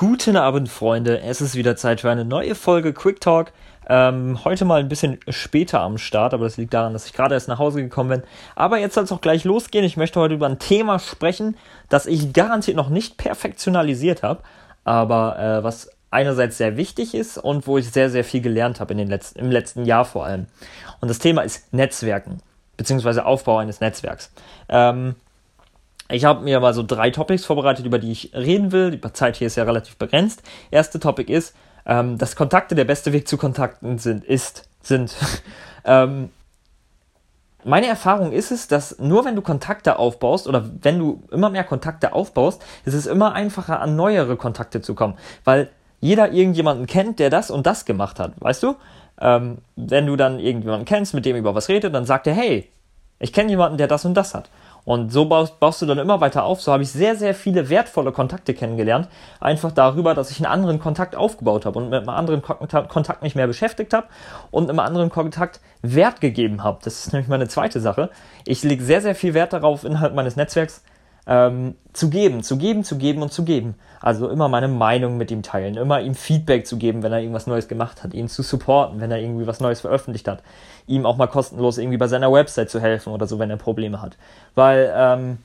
Guten Abend, Freunde. Es ist wieder Zeit für eine neue Folge Quick Talk. Ähm, heute mal ein bisschen später am Start, aber das liegt daran, dass ich gerade erst nach Hause gekommen bin. Aber jetzt soll es auch gleich losgehen. Ich möchte heute über ein Thema sprechen, das ich garantiert noch nicht perfektionalisiert habe, aber äh, was einerseits sehr wichtig ist und wo ich sehr, sehr viel gelernt habe in den letzten, im letzten Jahr vor allem. Und das Thema ist Netzwerken, beziehungsweise Aufbau eines Netzwerks. Ähm, ich habe mir mal so drei Topics vorbereitet, über die ich reden will. Die Zeit hier ist ja relativ begrenzt. Erste Topic ist, ähm, dass Kontakte der beste Weg zu Kontakten sind, ist, sind. ähm, meine Erfahrung ist es, dass nur wenn du Kontakte aufbaust oder wenn du immer mehr Kontakte aufbaust, ist es immer einfacher, an neuere Kontakte zu kommen. Weil jeder irgendjemanden kennt, der das und das gemacht hat, weißt du? Ähm, wenn du dann irgendjemanden kennst, mit dem über was redet, dann sagt er, hey, ich kenne jemanden, der das und das hat. Und so baust, baust, du dann immer weiter auf. So habe ich sehr, sehr viele wertvolle Kontakte kennengelernt. Einfach darüber, dass ich einen anderen Kontakt aufgebaut habe und mit einem anderen Kontakt mich mehr beschäftigt habe und einem anderen Kontakt Wert gegeben habe. Das ist nämlich meine zweite Sache. Ich lege sehr, sehr viel Wert darauf, innerhalb meines Netzwerks ähm, zu geben, zu geben, zu geben und zu geben. Also immer meine Meinung mit ihm teilen, immer ihm Feedback zu geben, wenn er irgendwas Neues gemacht hat, ihn zu supporten, wenn er irgendwie was Neues veröffentlicht hat, ihm auch mal kostenlos irgendwie bei seiner Website zu helfen oder so, wenn er Probleme hat. Weil ähm,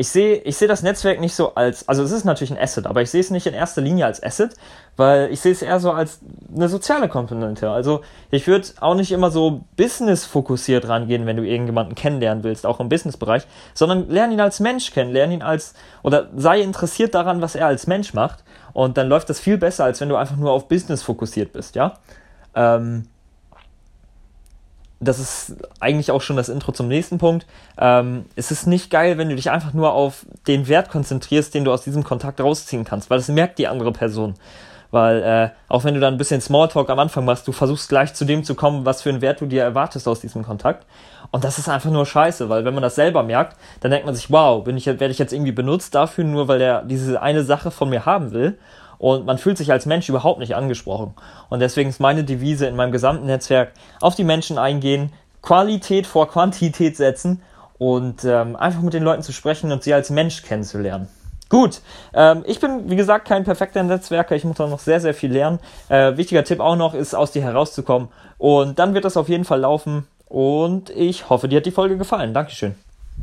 ich sehe ich seh das Netzwerk nicht so als, also es ist natürlich ein Asset, aber ich sehe es nicht in erster Linie als Asset, weil ich sehe es eher so als eine soziale Komponente. Also ich würde auch nicht immer so business-fokussiert rangehen, wenn du irgendjemanden kennenlernen willst, auch im Businessbereich, sondern lern ihn als Mensch kennen, lern ihn als, oder sei interessiert daran, was er als Mensch macht und dann läuft das viel besser, als wenn du einfach nur auf Business fokussiert bist, ja. Ähm, das ist eigentlich auch schon das Intro zum nächsten Punkt. Ähm, es ist nicht geil, wenn du dich einfach nur auf den Wert konzentrierst, den du aus diesem Kontakt rausziehen kannst, weil das merkt die andere Person. Weil äh, auch wenn du dann ein bisschen Smalltalk am Anfang machst, du versuchst gleich zu dem zu kommen, was für einen Wert du dir erwartest aus diesem Kontakt. Und das ist einfach nur scheiße, weil wenn man das selber merkt, dann denkt man sich, wow, bin ich, werde ich jetzt irgendwie benutzt dafür, nur weil der diese eine Sache von mir haben will und man fühlt sich als Mensch überhaupt nicht angesprochen. Und deswegen ist meine Devise in meinem gesamten Netzwerk auf die Menschen eingehen, Qualität vor Quantität setzen und ähm, einfach mit den Leuten zu sprechen und sie als Mensch kennenzulernen. Gut, ähm, ich bin wie gesagt kein perfekter Netzwerker, ich muss da noch sehr, sehr viel lernen. Äh, wichtiger Tipp auch noch ist, aus dir herauszukommen und dann wird das auf jeden Fall laufen und ich hoffe, dir hat die Folge gefallen. Dankeschön.